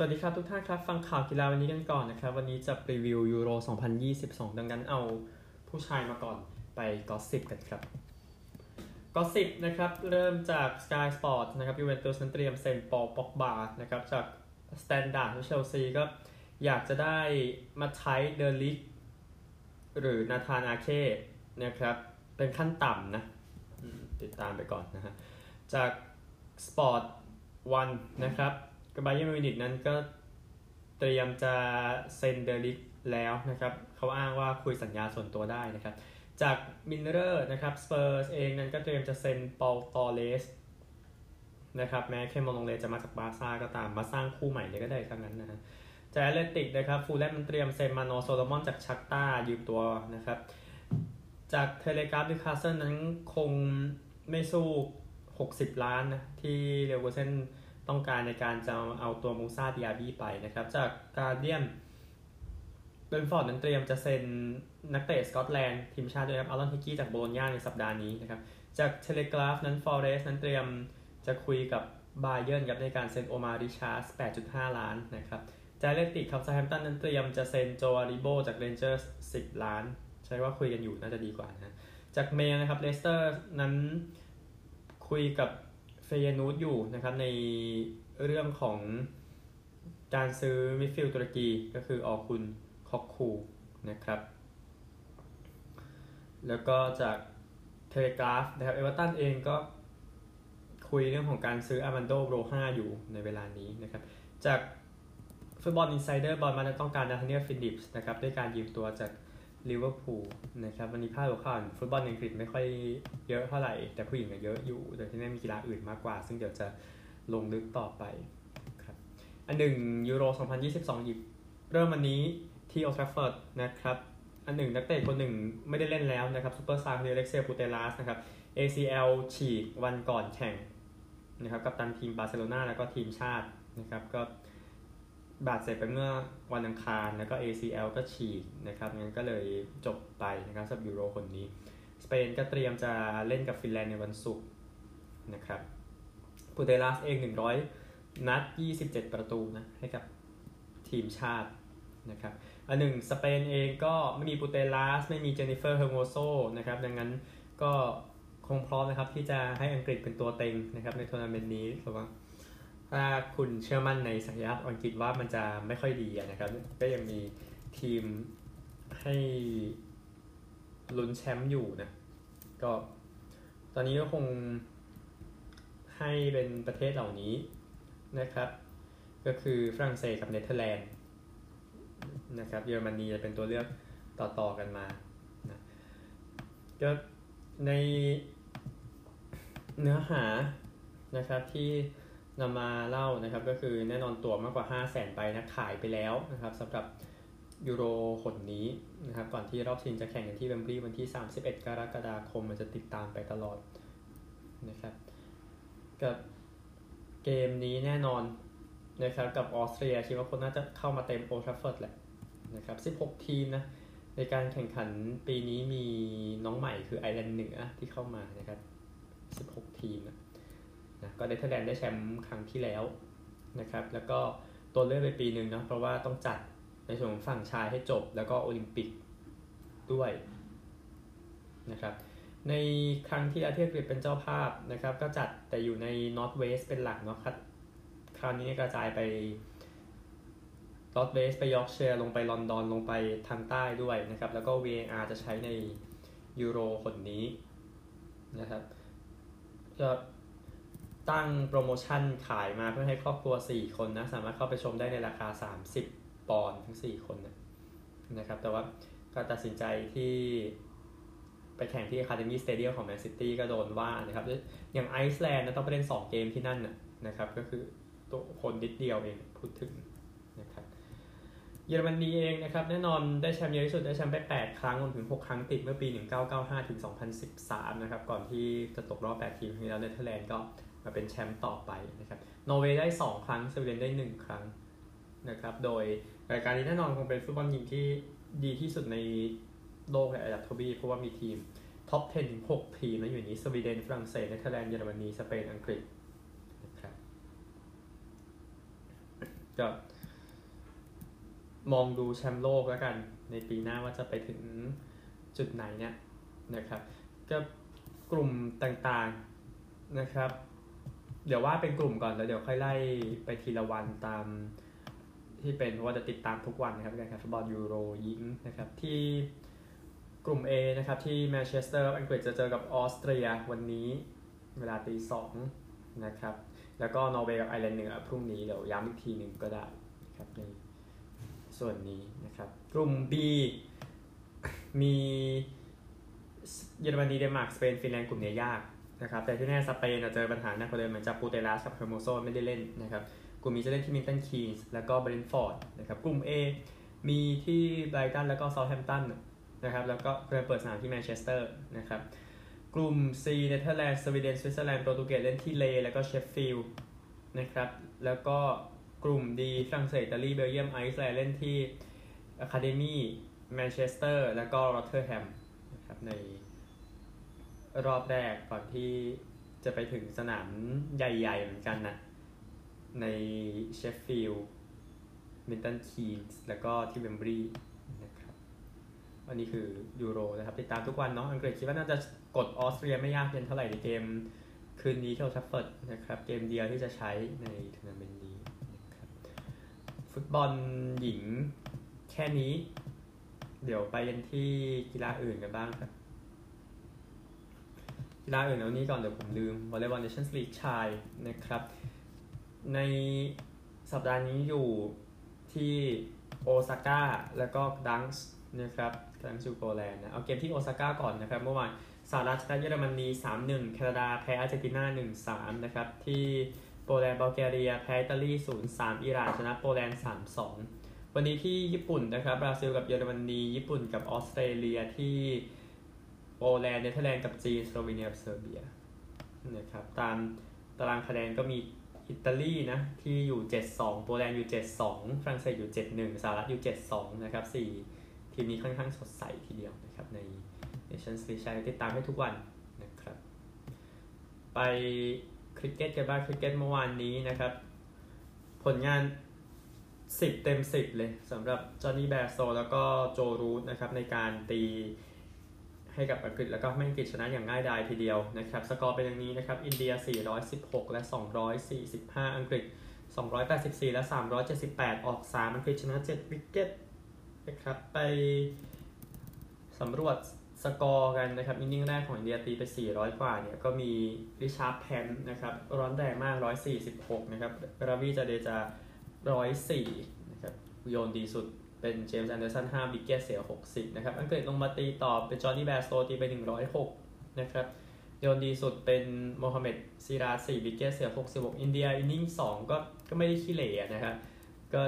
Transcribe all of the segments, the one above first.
สวัสดีครับทุกท่านครับ ฟังข่าวกีฬาวันนี้กันก่อนนะครับ วันนี้จะรีวิวยูโร 2022 ดังนั้นเอาผู้ชายมาก่อนไป gossip กันครับ gossip นะครับเริ่มจาก Sky Sport นะครับยูเวนตุสนั้นเตรียมเซ็นปอล ป็อกบานะครับจากสแตนดาร์ดเชลซีก็อยากจะได้มาใช้เดอลิกต์หรือนาธานอาเคนะครับเป็นขั้นต่ำนะติดตามไปก่อนนะฮะจากสปอร์ตวันนะครับ กับบาเยิร์นมิวนิกนั้นก็เตรียมจะเซ็นเดอลิกต์แล้วนะครับ เขาอ้างว่าคุยสัญญาส่วนตัวได้นะครับ จากมิร์เรอร์นะครับสเปอร์สเองนั้นก็เตรียมจะเซ็นเปาตอร์เรสนะครับแม้เคลมองต์ล็องเล่ต์จะมาจากบาร์ซ่าก็ตามมาสร้างคู่ใหม่เลยก็ได้ทั้งนั้นนะฮะจากแอธเลติกนะครับฟูแล่มมันเตรียมเซ็นมาโนโซโลมอนจากชัคตาร์ยืมตัวนะครับจากเทเลกราฟนิวคาสเซิลนั้นคงไม่สู้ 60 ล้านนะที่เลเวอร์คูเซน ต้องการในการจะเอาตัวมูซาดิอาบีไปนะครับ จากการเดียนเบรนท์ฟอร์ดนั้นเตรียมจะเซ็นนักเตะสกอตแลนด์ทีมชาติด้วยครับอารอนฮิคกี้จากโบโลญญาในสัปดาห์นี้นะครับ จากเทเลกราฟนั้นฟอเรสต์นั้นเตรียมจะคุยกับบาเยิร์นนะครับในการเซ็นโอมาร์ริชาร์ดส์ 8.5 ล้านนะครับจากแอธเลติกครับเซาแธมป์ตันนั้นเตรียมจะเซ็นโจอาริโบจากเรนเจอร์ส10 ล้าน ใช้ว่าคุยกันอยู่น่าจะดีกว่านะจากเมลนะครับเลสเตอร์นั้นคุยกับ เฟเยนูร์ดอยู่นะครับในเรื่องของการซื้อมิดฟิลด์ตุรกีก็คือออร์คุนค็อกชูนะครับ แล้วก็จากเทเลกราฟนะครับเอเวอร์ตันเองก็คุยเรื่องของการซื้ออาร์มันโดโบรฮาอยู่ในเวลานี้นะครับ จากฟุตบอลอินไซเดอร์บอร์นมัธต้องการนาธาเนียลฟิลลิปส์นะครับด้วยการยืมตัวจาก ลิเวอร์พูลนะครับวันนี้พาดหัวข่าวฟุตบอลอังกฤษไม่ค่อยเยอะเท่าไหร่ แต่ผู้หญิงเยอะอยู่โดยที่นี่มีกีฬาอื่นมากกว่า ซึ่งเดี๋ยวจะลงลึกต่อไปครับอันหนึ่งยูโร 2022หญิงเริ่มวันนี้ที่โอลด์แทรฟฟอร์ดนะครับอันหนึ่งนักเตะคนหนึ่งไม่ได้เล่นแล้วนะครับซูเปอร์สตาร์อเล็กเซียปูเตลัสนะครับ ACL ฉีกวันก่อนแข่งนะครับกัปตันทีมบาร์เซโลนาแล้วก็ทีมชาตินะครับก็ บาดเจ็บไปเมื่อวันอังคารแล้วก็ ACL ก็ฉีกนะครับงั้นก็เลยจบไปนะครับสำหรับยูโรหนนี้ สเปนก็เตรียมจะเล่นกับฟินแลนด์ในวันศุกร์นะครับปูเตลัสเอง 100 นัด 27 ประตูนะให้กับทีมชาตินะครับอันหนึ่งสเปนเองก็ไม่มีปูเตลัสไม่มีเจนิเฟอร์เฮอร์โมโซนะครับดังนั้นก็คงพร้อมนะครับที่จะให้อังกฤษเป็นตัวเต็งนะครับในทัวร์นาเมนต์นี้หรือว่า ถ้าคุณเชื่อมั่นในศักยภาพอังกฤษว่ามันจะไม่ค่อยดีนะครับ ก็ยังมีทีมให้ลุ้นแชมป์อยู่นะ ก็ตอนนี้ก็คงให้เป็นประเทศเหล่านี้นะครับ ก็คือฝรั่งเศสกับเนเธอร์แลนด์นะครับเยอรมนีจะเป็นตัวเลือกต่อๆกันมานะก็ในเนื้อหานะครับที่ นำมาเล่านะครับก็คือแน่นอนตัวมากกว่า 5 0 0แสนใบนะขายไปแล้วนะครับสำหรับยูโรหนนี้นะครับก่อนที่รอบชิงจะแข่งกันที่เวมบลีย์วันที่ 31 กรกฎาคมมันจะติดตามไปตลอดนะครับกับเกมนี้แน่นอนนะครับกับออสเตรียคิดว่าคนน่าจะเข้ามาเต็มโอลด์แทรฟฟอร์ดแหละนะครับ 16 ทีมนะในการแข่งขันปีนี้มีน้องใหม่คือไอร์แลนด์เหนือที่เข้ามานะครับ 16 ทีมนะ นะก็เนเธอร์แลนด์ได้แชมป์ครั้งที่แล้วนะครับ แล้วก็ก็เลื่อนไปปีหนึ่งเนาะเพราะว่าต้องจัดในส่วนของฝั่งชายให้จบ แล้วก็โอลิมปิกด้วยนะครับในครั้งที่อาเทียกฤษเป็นเจ้าภาพนะครับ ก็จัดแต่อยู่ในNorth West เป็นหลักเนาะครับคราวนี้กระจายไป North West ไปยอร์กเชียร์ลงไปลอนดอนลงไปทางใต้ด้วยนะครับ แล้วก็ VAR จะใช้ในยูโรหนนี้นะครับก็ ตั้งโปรโมชั่นขายมาเพื่อให้ครอบครัว 4 คนนะ สามารถเข้าไปชมได้ในราคา 30 ปอนด์ทั้ง 4 คนนะนะครับ แต่ว่าก็ตัดสินใจที่ไปแข่งที่ Academy Stadium ของ Man City ก็โดนว่านะครับ อย่างไอซ์แลนด์ต้องไปเล่น 2 เกมที่นั่นนะครับ ก็คือจุคนนิดเดียวเองพูดถึงนะครับเยอรมนีเองนะครับ แน่นอนได้แชมป์เยอะที่สุดได้แชมป์ไป 8 ครั้งรวมถึง 6 ครั้งติดเมื่อปี 1995 ถึง 2013 นะครับ ก่อนที่จะตกรอบ 8 ทีมที่แล้วเนเธอร์แลนด์ก็มาเป็นแชมป์ต่อไปนะครับนอร์เวย์ได้ 2 ครั้งสวีเดนได้ 1 ครั้งนะครับโดยรายการนี้แน่นอนคงเป็นฟุตบอลหญิงที่ดีที่สุดในโลกในอันดับทวีเพราะว่ามีทีม top 10 ถึง 6 ทีมนะอยู่นี้สวีเดนฝรั่งเศสเนเธอร์แลนด์เยอรมนีสเปนอังกฤษนะครับก็มองดูแชมป์โลกแล้วกันในปีหน้าว่าจะไปถึงจุดไหนเนี่ยนะครับก็กลุ่มต่างๆนะครับ เดี๋ยวว่าเป็นกลุ่มก่อนแล้วเดี๋ยวค่อยไล่ไปทีละวันตามที่เป็นว่าจะติดตามทุกวันนะครับการแข่งฟุตบอลยูโรยิงนะครับที่กลุ่ม A นะครับที่แมนเชสเตอร์อังกฤษจะเจอกับออสเตรียวันนี้เวลาตีสองนะครับแล้วก็นอร์เวย์กับไอร์แลนด์เหนือพรุ่งนี้เดี๋ยวย้ำอีกทีหนึ่งก็ได้ครับในส่วนนี้นะครับกลุ่ม B มีเยอรมนีเดนมาร์กสเปนฟินแลนด์กลุ่มนี้ยาก นะครับแต่ที่แน่สเปนเจอปัญหาหนักกว่าเดิมเนื่องจากปูเตลัสกับเฮอร์โมโซไม่ได้เล่นนะครับกลุ่มนี้จะเล่นที่มิลตันคีนส์แล้วก็เบรนท์ฟอร์ดนะครับกลุ่ม A มีที่ไบรตันแล้วก็เซาท์แฮมป์ตันนะครับแล้วก็เริ่มเปิดสนามที่แมนเชสเตอร์นะครับกลุ่ม C เนเธอร์แลนด์สวีเดนสวิตเซอร์แลนด์โปรตุเกสเล่นที่ลีห์แล้วก็เชฟฟิลด์นะครับแล้วก็กลุ่ม D ฝรั่งเศสอิตาลีเบลเยียมไอซ์แลนด์เล่นที่อะคาเดมี่แมนเชสเตอร์แล้วก็โรเทอร์แฮมนะครับใน รอบแรกก่อนที่จะไปถึงสนามใหญ่ ๆ เหมือนกันนะในเชฟฟิลด์มิลตันคีนส์แล้วก็ที่เวมบลีย์นะครับวันนี้คือยูโรนะครับ ติดตามทุกวันเนาะอังกฤษคิดว่าน่าจะกดออสเตรียไม่ยากเย็นเท่าไหร่ในเกมคืนนี้ที่โอลด์แทรฟฟอร์ดนะครับ เกมเดียวที่จะใช้ในทัวร์นาเมนต์นี้นะครับฟุตบอลหญิงแค่นี้ เดี๋ยวไปกันที่กีฬาอื่นกันบ้างครับ กีฬาอื่นเอานี้ก่อนเดี๋ยวผมลืมวอลเลย์บอลเนชั่นส์ลีกชายนะครับ ในสัปดาห์นี้อยู่ที่โอซาก้าแล้วก็กดัญสก์นะครับกดัญสก์อยู่โปแลนด์นะเอาเกมที่โอซาก้าก่อนนะครับ เมื่อวานสหรัฐชนะเยอรมนี 3-1 แคนาดาแพ้อาร์เจนตินา 1-3 นะครับ ที่โปแลนด์บัลแกเรียแพ้อิตาลี 0-3 อิหร่านชนะโปแลนด์ 3-2 วันนี้ที่ญี่ปุ่นนะครับบราซิลกับเยอรมนี ญี่ปุ่นกับออสเตรเลียที่ โปแลนด์เนเธอร์แลนด์กับจีนสโลวีเนียกับเซอร์เบียนะครับตามตารางคะแนนก็มีอิตาลีนะที่อยู่ 72 โปแลนด์อยู่ 72 ฝรั่งเศสอยู่ 71 สหรัฐอยู่ 72 นะครับ 4 ทีมนี้ค่อนข้างสดใสทีเดียวนะครับ ใน Nations League ใช้ติดตามให้ทุกวันนะครับ ไปคริกเก็ตกันบ้างคริกเก็ตเมื่อวานนี้นะครับ ผลงาน 10 เต็ม 10 เลยสำหรับจอห์นนี่แบร์สโตแล้วก็โจรูทนะครับในการตี ให้กับอังกฤษแล้วก็ให้อังกฤษชนะอย่างง่ายดายทีเดียวนะครับสกอร์เป็นอย่างนี้นะครับอินเดีย 416 และ 245 อังกฤษ 284 และ 378 ออก 3 อังกฤษชนะ 7 wicket นะครับไปสำรวจสกอร์กันนะครับ innings แรกของอินเดียตีไป 400 กว่าเนี่ยก็มีริชาบห์แพนต์นะครับร้อนแรงมาก 146 นะครับราวีจาเดจา 104 นะครับโยนดีสุด เป็นเจมส์แอนเดอร์สัน5 wicket เสีย60 นะครับ อังกฤษลงมาตีต่อเป็นจอห์นนี่แบร์สโตตีไป 106 นะครับ โยนดีสุดเป็นโมฮัมเหม็ดซิราจ4 wicket เสีย66 อินเดีย innings 2ก็ก็ไม่ได้ขี้เหร่นะครับ ก็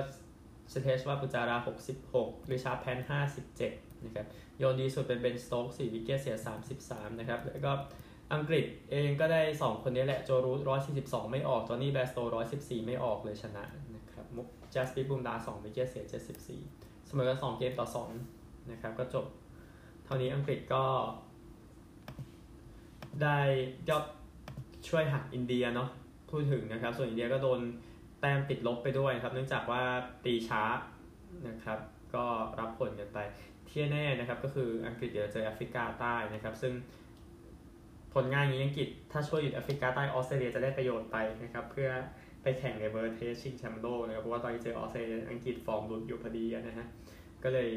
เชเตชวาร์ปูจารา 66 ริชาบห์แพนต์ 57 นะครับ โยนดีสุดเป็นเบนสโตกส์4 wicket เสีย 33 นะครับ แล้วก็อังกฤษเองก็ได้ 2 คนนี้แหละ โจรูท142 ไม่ออก จอห์นนี่แบร์สโต114 ไม่ออกเลยชนะนะครับ จัสปริตบุมราห์ 2 wicket เสีย 74 เสมอกัน2เกมต่อ2นะครับ ก็จบ เท่านี้อังกฤษก็ ได้ยอดช่วยหักอินเดียเนาะพูดถึงนะครับ ส่วนอินเดียก็โดนแต้มติดลบไปด้วยครับ เนื่องจากว่าตีช้านะครับ ก็รับผลกันไป ที่แน่นะครับก็คืออังกฤษเดี๋ยวเจอแอฟริกาใต้นะครับ ซึ่งผลงานนี้อังกฤษถ้าช่วยหยุดแอฟริกาใต้ออสเตรเลียจะได้ประโยชน์ไปนะครับ เพื่อ ไปแข่งใน World Test ชิงแชมป์โลกนะครับเพราะว่าตอนนี้เจอออสเตรเลียอังกฤษฟอร์มหลุดอยู่พอดีนะฮะก็เลย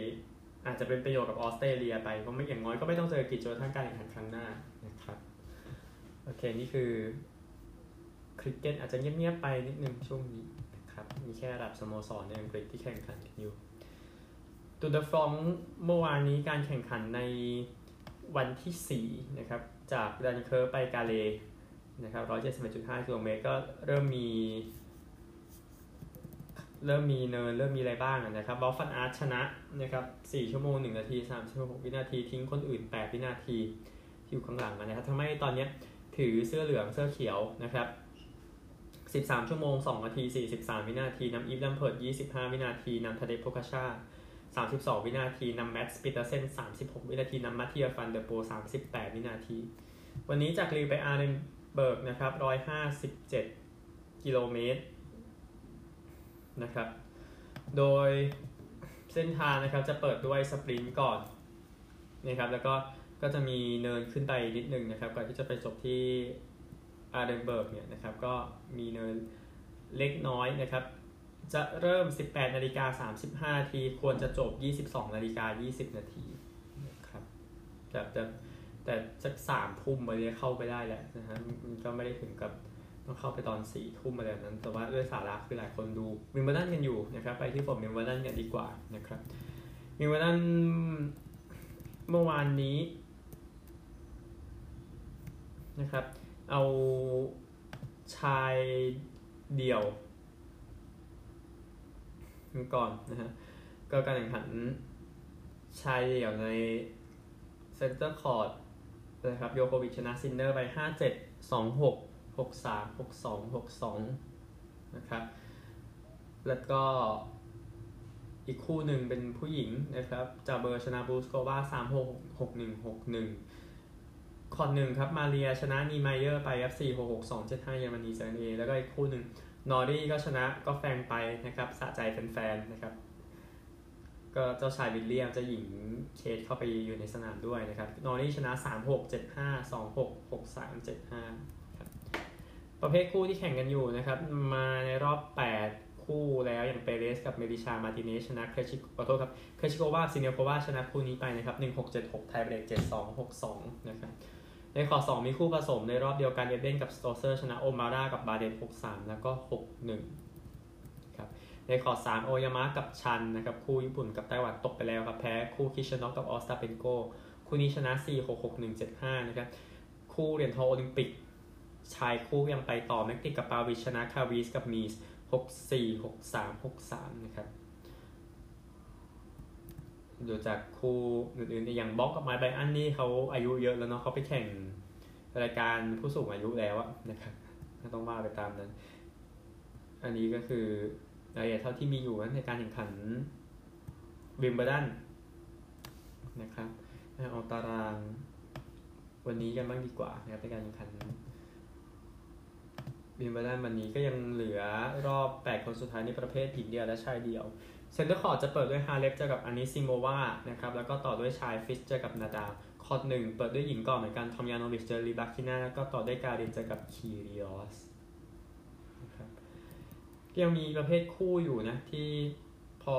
อาจจะเป็นประโยชน์กับออสเตรเลียไปเพราะไม่อย่างน้อยก็ไม่ต้องเจออังกฤษจนทั้งการแข่งขันครั้งหน้านะครับโอเคนี่คือคริกเก็ตอาจจะเงียบๆไปนิดนึงช่วงนี้นะครับมีแค่ระดับสโมสรในอังกฤษที่แข่งขันกันอยู่ตูร์เดอฟรองซ์เมื่อวานนี้การแข่งขันในวันที่4นะครับจากดันเคิร์ไปกาเล นะครับ171.5กิโลเมตรก็เริ่มมี เริ่มมีเนินเริ่มมีอะไรบ้างนะครับเวาต์ฟานอาร์ตชนะนะครับ4ชั่วโมง1นาที36วินาทีทิ้งคนอื่น8วินาทีที่อยู่ข้างหลังนะครับทำให้ตอนนี้ถือเสื้อเหลืองเสื้อเขียวนะครับ13ชั่วโมง2นาที43วินาทีนำอีฟลัมพาร์ต25วินาทีนำทาเดโปกาชา32วินาทีนำแมดส์พีเดอร์เซน36วินาทีนำมาติเยอฟานเดอร์โพล38วินาที วันนี้จากลีลไปอาเรน เบิร์กนะครับ157กิโลเมตรนะครับ โดยเส้นทางนะครับจะเปิดด้วย sprint ก่อนนะครับ แล้วก็ก็จะมีเนินขึ้นไปนิดนึงนะครับ ก่อนที่จะไปจบที่อาร์เดนเบิร์กเนี่ยนะครับ ก็มีเนินเล็กน้อยนะครับ จะเริ่ม 18นาฬิกา35นาที ควรจะจบ 22นาฬิกา20นาทีนะครับแต่แต่ แต่สักสามทุ่มไปเลยเข้าไปได้แหละนะฮะมันก็ไม่ได้ถึงกับต้องเข้าไปตอนสี่ทุ่มอะไรแบบนั้น แต่ว่าด้วยสาระคือหลายคนดูวิมเบิลดันกันอยู่นะครับไปที่ผมวิมเบิลดันกันดีกว่านะครับวิมเบิลดันเมื่อวานนี้นะครับเอาชายเดี่ยวก่อนนะฮะก็การแข่งขันชายเดี่ยวใน Centre Court นะครับยอโควิชชนะซินเนอร์ไป 5 7 2 6 6 3 6 2 6 2 นะครับ แล้วก็อีกคู่หนึ่งเป็นผู้หญิงนะครับจาเบอร์ชนะบูซโควา3 6 6 1 6 1คอร์ตหนึ่งครับ มาเรียชนะนีไมเยอร์ไป 4 6 6 2 7 5เยอรมนีเซนเอแล้วก็อีกคู่หนึ่งนอร์รี่ก็ชนะกอฟแฟงไปนะครับสะใจแฟนๆนะครับ ก็เจ้าชายวิลเลียมเจ้าหญิงเคทเข้าไปอยู่ในสนามด้วยนะครับ นอร์รี่ชนะ 3 6 7 5 2 6 6 3 7 5ครับประเภทคู่ที่แข่งกันอยู่นะครับ มาในรอบ 8 คู่แล้วอย่างเปเรสกับเมดิชา มาติเนชนะเครชิขอโทษครับเครจชิโควาซิเนียโควาชนะคู่นี้ไปนะครับ 1 6 7 6 ไทยเบรก 7 2 6 2 นะครับ ในขอ 2 มีคู่ผสมในรอบเดียวกันเอ็บเดนกับสโตเซอร์ชนะโอมาร่ากับบาเดน6-3 แล้วก็ 6-1 ในคอร์ต3โอยามะกับชันนะครับคู่ญี่ปุ่นกับไต้หวันตกไปแล้วครับแพ้คู่คิชนอกกับออสตาเพนโกคู่นี้ชนะ 4-6-6-1-7-5นะครับคู่เหรียญทองโอลิมปิก ชายคู่ยังไปต่อเม็กติชกับปาวิชนะคาวีสกับมีส6-4 6-3 6-3นะครับดูจากคู่อื่นๆอย่างบ็อบกับไมค์ไบรอันนี่เขาอายุเยอะแล้วเนาะเขาไปแข่งรายการผู้สูงอายุแล้วอะนะครับต้องว่าไปตามนั้น อันนี้ก็คือ รายละเอียดเท่าที่มีอยู่ในการแข่งขันวิมเบิลดันนะครับเอาตารางวันนี้กันบ้างดีกว่านะครับในการแข่งขันวิมเบิลดันวันนี้ก็ยังเหลือรอบ 8 คนสุดท้ายในประเภทหญิงเดียวและชายเดียวเซ็นเตอร์คอร์ตจะเปิดด้วยฮาเล็ปเจอกับอานิซิโมวานะครับแล้วก็ต่อด้วยชายฟริตซ์เจอกับนาดาลคอร์ตหนึ่งเปิดด้วยหญิงก่อนเหมือนกันทอมยาโนวิชเจอรีบาคิน่าแล้วก็ต่อด้วยการินเจอกับคีริออส ยังมีประเภทคู่อยู่นะ ที่พอ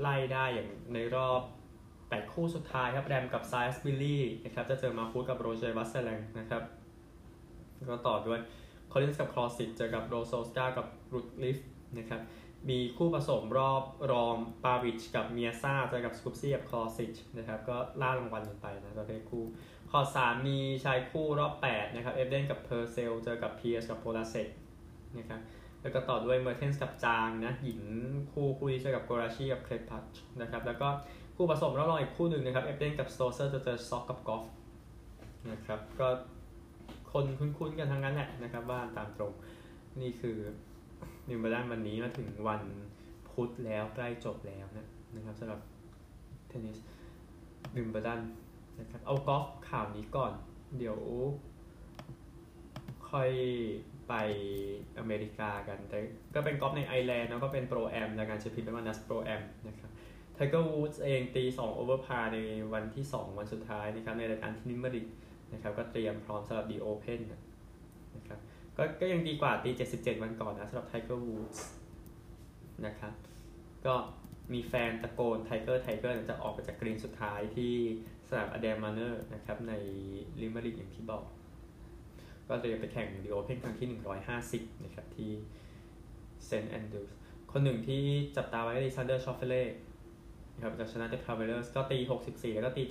ไล่ได้อย่างในรอบ 8 คู่สุดท้ายครับ แรมกับไซส์บิลลี่นะครับ จะเจอมาฟูดกับโรเจอร์วัสเซลังนะครับ ก็ต่อด้วยคอลินส์กับคลอสิตเจอกับโรโซสกากับรูดลิฟนะครับ มีคู่ผสมรอบรองปาวิชกับเมียซ่าเจอกับสกูปซี่กับคลอสิชนะครับ ก็ล่ารางวัลกันไปนะประเภทคู่ขอสามมีชายคู่รอบ 8 นะครับ เอฟเดนกับเพอร์เซลเจอกับเพียร์สกับโพลาเซตนะครับ แล้วก็ต่อด้วยเมอร์เทนส์กับจางนะหญิงคู่คู่นี้เจอกับโกราชีกับเคลปัชนะครับแล้วก็คู่ผสมรอบรองอีกคู่หนึ่งนะครับเอ็บเดนกับสโตเซอร์จะเจอซ็อกกับกอฟฟ์นะครับก็คนคุ้นๆกันทั้งนั้นแหละนะครับว่าตามตรงนี่คือวิมเบิลดันวันนี้มาถึงวันพุธแล้วใกล้จบแล้วนะนะครับสำหรับเทนนิสวิมเบิลดันนะครับเอากอล์ฟข่าวนี้ก่อน เดี๋ยวค่อย ไปอเมริกากัน แต่ก็เป็นกอล์ฟในไอร์แลนด์แล้วก็เป็น pro-am ในการเจพีแม็คมานัส pro-am นะครับไทเกอร์วูดส์เองตี2 over par ในวันที่ 2 วันสุดท้ายนะครับในรายการที่ลิเมอริกนะครับก็เตรียมพร้อมสำหรับดิโอเพนนะครับก็ก็ยังดีกว่าตี 77 วันก่อนนะสำหรับไทเกอร์วูดส์นะครับก็มีแฟนตะโกนไทเกอร์ไทเกอร์จะออกไปจากกรีนสุดท้ายที่สนามอแดร์แมเนอร์นะครับในลิเมอริกอย่างที่บอก ก็เตรียมไปแข่งดิโอเพนครั้งที่ 150 นะครับ ที่เซนต์แอนดรูสคนหนึ่งที่จับตาไว้ก็ดิซันเดอร์ชอฟเฟเล่นะครับจากชนะเดอะทราเวลเลอร์สก็ตี 64 แล้วก็ตี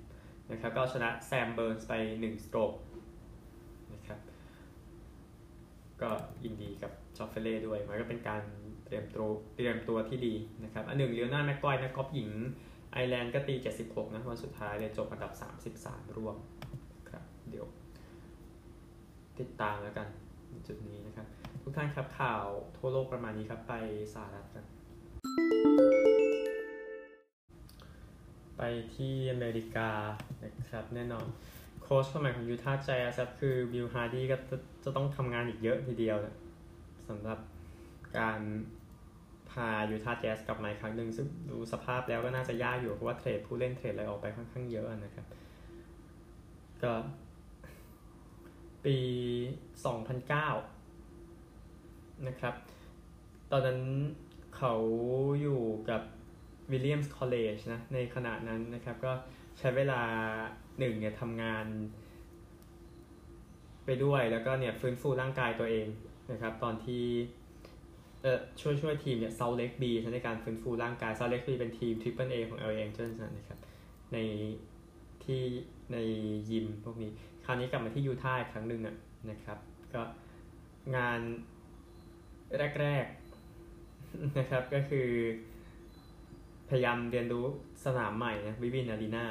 70 นะครับ ก็ชนะแซมเบิร์นส์ไป 1 stroke นะครับ ก็ยินดีกับชอฟเฟเล่ด้วย มันก็เป็นการเตรียมตัวเตรียมตัวที่ดีนะครับ อันหนึ่งเลียวนาแม็กไกวร์นักกอล์ฟหญิงไอร์แลนด์ก็ตี 76 นะวันสุดท้ายเลยจบอันดับ 33 ร่วมครับเดี๋ยว ติดตามแล้วกันจุดนี้นะครับ ทุกท่านครับข่าวทั่วโลกประมาณนี้ครับ ไปสหรัฐกัน ไปที่อเมริกานะครับแน่นอนโค้ชคนใหม่ของยูทาห์แจ๊สครับคือบิลฮาร์ดี้ก็จะจะต้องทำงานอีกเยอะทีเดียวนะสำหรับการพายูทาห์แจ๊สกลับมาอีกครั้งหนึ่งซึ่งดูสภาพแล้วก็น่าจะยากอยู่เพราะว่าเทรดผู้เล่นเทรดอะไรออกไปค่อนข้างเยอะนะครับ ก็ ปี 2009 นะครับ ตอนนั้นเขาอยู่กับวิลเลียมส์คอลเลจนะ ในขณะนั้นนะครับ ก็ใช้เวลาหนึ่งเนี่ยทำงาน ไปด้วยแล้วก็เนี่ยฟื้นฟูร่างกายตัวเองนะครับ ตอนที่เอ่อช่วยช่วยทีมเนี่ยซอลต์เลกบีส์ในการฟื้นฟูร่างกายซอลต์เลกบีส์เป็นทีม Triple-A ของ LA Angels นะครับในที่ในยิมพวกนี้ คราวนี้กลับมาที่ยูทาห์อีกครั้งหนึ่งนะครับ ก็งานแรกๆนะครับก็คือพยายามเรียนรู้สนามใหม่นะวิวินต์อารีนา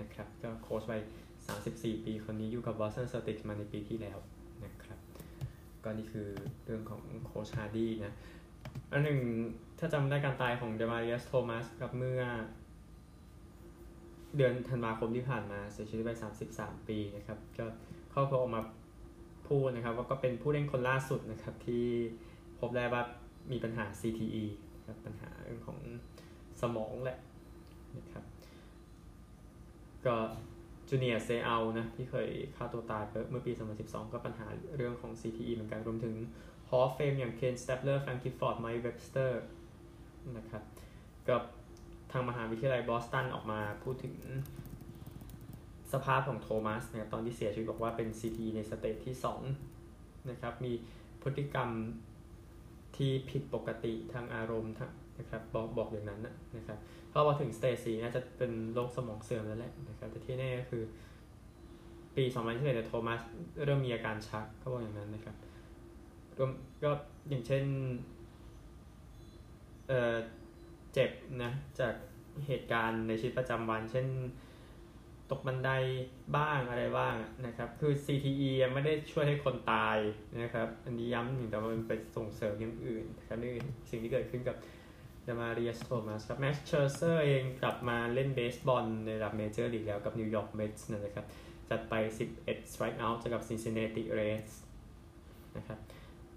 นะครับก็โค้ชไป34 ปีคนนี้อยู่กับบอสตันเซอร์ติกมาในปีที่แล้วนะครับก็นี่คือเรื่องของโค้ชฮาร์ดี้นะอันหนึ่งถ้าจำได้การตายของเดมาริอัสโทมัสกับเมื่อ เดือนธันวาคมที่ผ่านมาเสียชีวิตไป 33 ปีนะครับก็เขาพอออกมาพูดนะครับว่าก็เป็นผู้เล่นคนล่าสุดนะครับที่พบได้ว่ามีปัญหา CTE ครับปัญหาเรื่องของสมองแหละนะครับก็จูเนียร์เซอัลนะที่เคยฆ่าตัวตายเมื่อปี 2012 ก็ปัญหาเรื่องของ CTE เหมือนกันรวมถึง Hall of Fame อย่างเคนสเตเบลอร์แฟรงก์กิฟฟอร์ดไมค์เว็บสเตอร์นะครับกับทางมหาวิทยาลัยบอสตันออกมาพูดถึงสภาพของโทมัสนะครับตอนที่เสียชีวิตบอกว่าเป็น CT ใน stage ที่2นะครับมีพฤติกรรมที่ผิดปกติทางอารมณ์นะครับบอกบอกอย่างนั้นนะครับพอมาถึง stage สี่น่าจะเป็นโรคสมองเสื่อมแล้วแหละนะครับแต่ที่แน่ก็คือปี2021เนี่ยโทมัสเริ่มมีอาการชักเขาบอกอย่างนั้นนะครับรวมก็อย่างเช่นเอ่อ เจ็บนะจากเหตุการณ์ในชีวิตประจำวัน เช่นตกบันไดบ้างอะไรบ้างนะครับ คือ CTE ไม่ได้ช่วยให้คนตายนะครับ อันนี้ย้ำหนึ่งแต่มันไปส่งเสริมอย่างอื่นนะครับนี่สิ่งที่เกิดขึ้นกับเดมาริอัสโทมัสครับแม็กซ์เชอร์เซอร์เองกลับมาเล่นเบสบอลในระดับเมเจอร์ลีกแล้วกับนิวยอร์กเมตส์นะครับ จัดไป 11 strike out จากกับ Cincinnati Reds นะครับ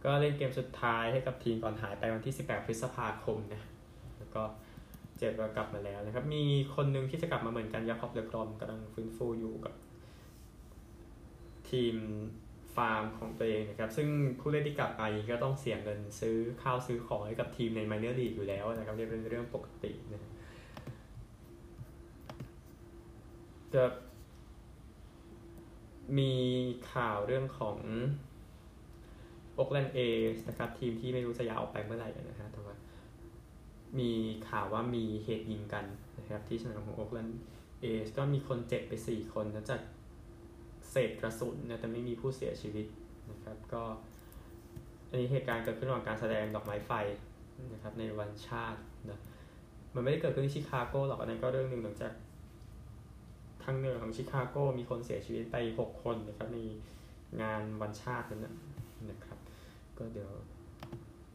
ก็เล่นเกมสุดท้ายให้กับทีมก่อนหายไปวันที่ 18 พฤษภาคมนะ ก็เจ็บก็กลับมาแล้วนะครับ มีคนหนึ่งที่จะกลับมาเหมือนกันยาคอบเดกรอมกำลังฟื้นฟูอยู่กับ ทีมฟาร์มของตัวเองนะครับ ซึ่งผู้เล่นที่กลับไปก็ต้องเสี่ยงเงินซื้อข้าวซื้อของให้กับทีมในไมเนอร์ลีกอยู่แล้วนะครับนี่เป็นเรื่องปกตินะจะมีข่าวเรื่องของโอ k กแลนเอนะครับทีมที่ไม่รู้จะยาวออกไปเมื่อไหร่นะฮะแต่ว่า มีข่าวว่ามีเหตุยิงกันนะครับที่สนามของโอ k กแลนด์เอก็มีคนเจ็บไป 4 คนนะจากเศษกระสุนนะแต่ไม่มีผู้เสียชีวิตนะครับก็อันนี้เหตุการณ์เกิดขึ้นระหว่างการแสดงดอกไม้ไฟนะครับในวันชาตินะมันไม่ได้เกิดขึ้นที่ชิคาโกหรอกอันนั้นก็เรื่องหนึ่งหลังจากทางเหนือของชิคาโกมีคนเสียชีวิตไป 6 คนนะครับในงานวันชาตินั้นนะครับก็เดี๋ยว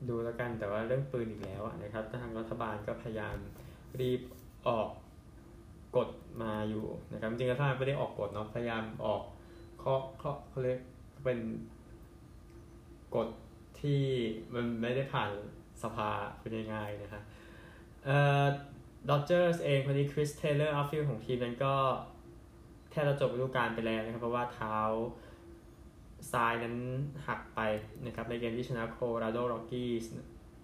ดูแล้วกันแต่ว่าเรื่องปืนอีกแล้วนะครับทางรัฐบาลก็พยายามรีบออกกฎมาอยู่นะครับจริงๆรัฐบาลไม่ได้ออกกฎเนาะพยายามออกข้อข้อเขาเรียกเป็นกฎที่มันไม่ได้ผ่านสภาเป็นง่ายนะฮะเอ่อ Dodgers เองคนนี้ Chris Taylor outfield ของทีมนั้นก็แทบจะจบฤดูกาลไปแล้วนะครับเพราะว่าเท้า ซ้ายนั้นหักไปนะครับในเกมที่ชนะ Colorado Rockies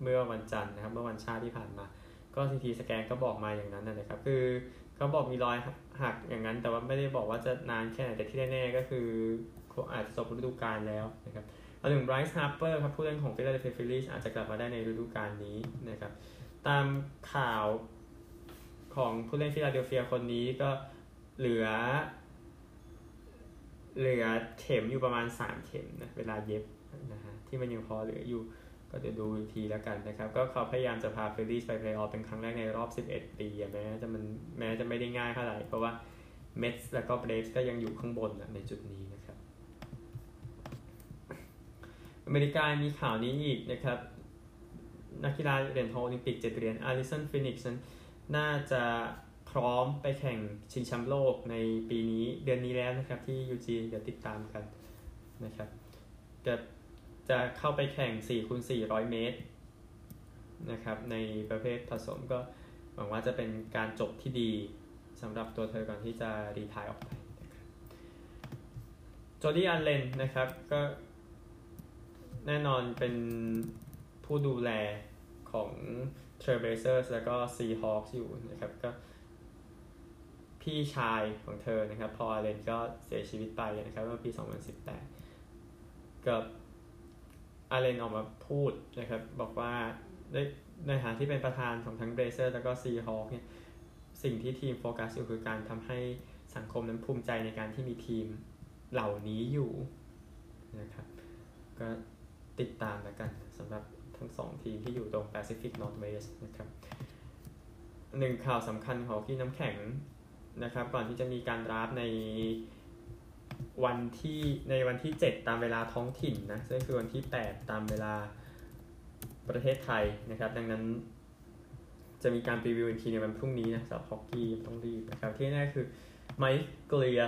เมื่อวันจันทร์นะครับเมื่อวันชาติที่ผ่านมา ก็ CT scan ก็บอกมาอย่างนั้นนะครับ คือเขาบอกมีรอยหักอย่างนั้น แต่ว่าไม่ได้บอกว่าจะนานแค่ไหนแต่ที่แน่ๆก็คืออาจจะจบฤดูกาลแล้วนะครับเอาถึง Bryce Harper ครับผู้เล่นของ Philadelphia Phillies อาจจะกลับมาได้ในฤดูกาลนี้นะครับตามข่าวของผู้เล่นฟิลาเดลเฟียคนนี้ก็เหลือ เหลือเข็มอยู่ประมาณ 3 เข็มนะเวลาเย็บนะฮะที่มันยังพอเหลืออยู่ก็เดี๋ยวดูอีกทีแล้วกันนะครับ ก็เขาพยายามจะพา Phillies ไปเพลย์ออฟเป็นครั้งแรกในรอบ 11 ปีแม้จะมันแม้จะไม่ได้ง่ายเท่าไหร่ เพราะว่า Mets และก็ Braves ก็ยังอยู่ข้างบนในจุดนี้นะครับ อเมริกามีข่าวนี้อีกนะครับ นักกีฬาเหรียญทองโอลิมปิกเจ็ดเหรียญ Allyson Felix น่าจะ พร้อมไปแข่งชิงแชมป์โลกในปีนี้เดือนนี้แล้วนะครับ ที่ยูจีนเดี๋ยวติดตามกันนะครับจะจะเข้าไปแข่ง4คูณ400 เมตรนะครับในประเภทผสมก็หวังว่าจะเป็นการจบที่ดีสำหรับตัวเธอก่อนที่จะรีทายออกไปนะครับโจดี้อันเลนนะครับก็แน่นอนเป็นผู้ดูแลของ t r a i l b l a z e r s แล้วก็ Seahawks อยู่นะครับก็ พี่ชายของเธอนะครับ Paul Allen ก็เสียชีวิตไปนะครับเมื่อปี 2018 กับอาเลนออกมาพูดนะครับ บอกว่าในฐานะที่เป็นประธานของทั้ง Blazers แล้วก็ Seahawks เนี่ยสิ่งที่ทีมโฟกัสอยู่คือการทำให้สังคมนั้นภูมิใจในการที่มีทีมเหล่านี้อยู่นะครับ ก็ติดตามแล้วกันสำหรับทั้งสองทีมที่อยู่ตรง Pacific Northwest นะครับหนึ่งข่าวสำคัญของที่น้ำแข็ง นะครับ ก่อนที่จะมีการรับในวันที่ในวันที่ 7 ตามเวลาท้องถิ่นนะซึ่งคือวันที่ 8 ตามเวลาประเทศไทยนะครับ ดังนั้นจะมีการรีวิวอีกทีในวันพรุ่งนี้นะสำหรับฮอกกี้ต้องรีบนะครับ ที่แน่คือไมค์เกลีย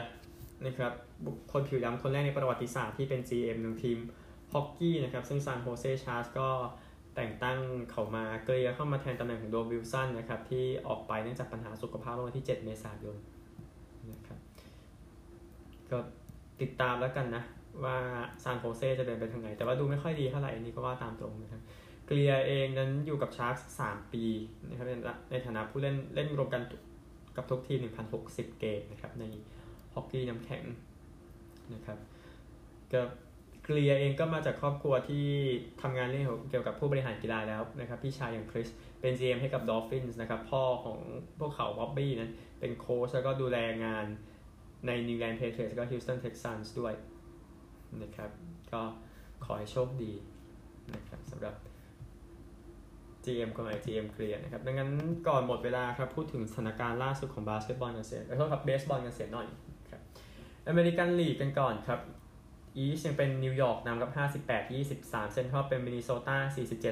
นะครับบุคคลผิวดำคนแรกในประวัติศาสตร์ที่เป็น GM ของทีมฮอกกี้นะครับ ซึ่งซานโฮเซชาร์สก็ แต่งตั้งเขามาเกลียเข้ามาแทนตำแหน่งของโดวิลสันนะครับที่ออกไปเนื่องจากปัญหาสุขภาพเมื่อวันที่ 7 เมษายนนะครับก็ติดตามแล้วกันนะ ว่าซานโฮเซจะเดินไปทางไหน แต่ว่าดูไม่ค่อยดีเท่าไหร่นนี้ก็ว่าตามตรงนะครับเกลียเองนั้นอยู่กับชาร์กสามปีนะครับในฐานะผู้เล่นเล่นรวมกันกับทุกทีม 1,060 เกมนะครับในฮอกกี้น้ำแข็งนะครับก็ Grier เองก็มาจากครอบครัวที่ทำงานเรื่องเกี่ยวกับผู้บริหารกีฬาแล้วนะครับ พี่ชายอย่างคริสเป็น GM ให้กับ Dolphins นะครับ พ่อของพวกเขาบ๊อบบี้นั้นเป็นโค้ชแล้วก็ดูแลงานใน New England Patriots ก็ Houston Texans ด้วยนะครับ ก็ขอให้โชคดีนะครับสำหรับ GM คนใหม่ GM เคลียร์นะครับ ดังนั้นก่อนหมดเวลาครับ พูดถึงสถานการณ์ล่าสุดของบาสเกตบอลกันเสียขอโทษครับเบสบอลกันเสียหน่อยครับ American League กันก่อนครับ East ยังเป็นนิวยอร์กนำกับ 58 23 เซนทรัลเป็นมินนิโซตา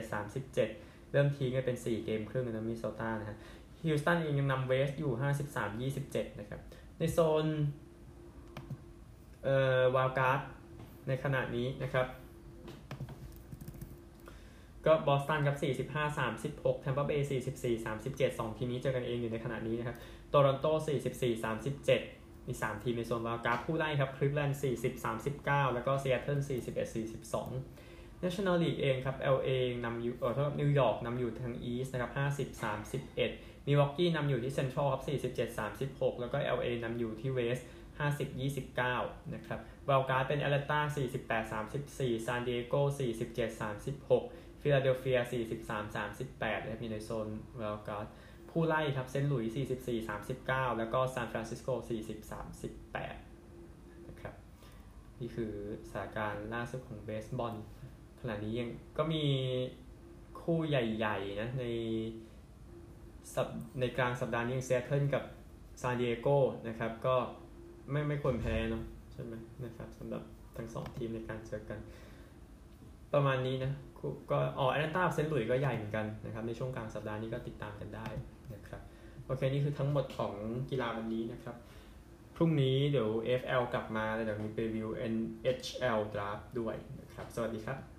47 37 เริ่มทีกันเป็น 4 เกมครึ่งนะมินนิโซตานะฮะฮิวสตันเองยังนำ West อยู่ 53 27 นะครับ ในโซนเอ่อ wild card ในขณะนี้นะครับ ก็บอสตันกับ 45 36แทมเปอร์เบย์44 37 2 ทีมนี้เจอกันเองอยู่ในขณะนี้นะครับโตรอนโต 44 37 มี 3 ทีมในโซน wild card ผู้ไล่ครับคลีฟแลนด์40 39 แล้วก็ซีแอตเทิล41 42 National League เองครับ LA นำอยู่เออเท่านิวยอร์กนำอยู่ทาง East นะครับ50 31 มิลวอกีนำอยู่ที่เซ็นทรัลครับ47 36 แล้วก็ LA นำอยู่ที่ West 50 29 นะครับ wild card เป็นแอตแลนตา48 34ซานดิเอโก47 36ฟิลาเดลเฟีย43 38นะครับมีในโซน wild card ผู้ไล่ครับเซนต์หลุยส์44 39 แล้วก็ซานฟรานซิสโก40 38นะครับนี่คือสถานการณ์ล่าสุดของเบสบอลขณะนี้ยังก็มีคู่ใหญ่ๆนะในสัปในกลางสัปดาห์นี้ซีแอตเทิลกับซานดิเอโกนะครับก็ไม่ไม่ควรแพ้เนาะใช่ไหมนะครับสำหรับทั้งสองทีมในการเจอกัน ประมาณนี้นะก็อ๋อแอตแลนตาเซนต์หลุยก็ใหญ่เหมือนกันนะครับในช่วงกลางสัปดาห์นี้ก็ติดตามกันได้ นะครับโอเคนี่คือทั้งหมดของกีฬาวันนี้นะครับ พรุ่งนี้เดี๋ยว FL กลับมาแล้วเดี๋ยวมีรีวิว NHL Draft ด้วยนะครับ สวัสดีครับ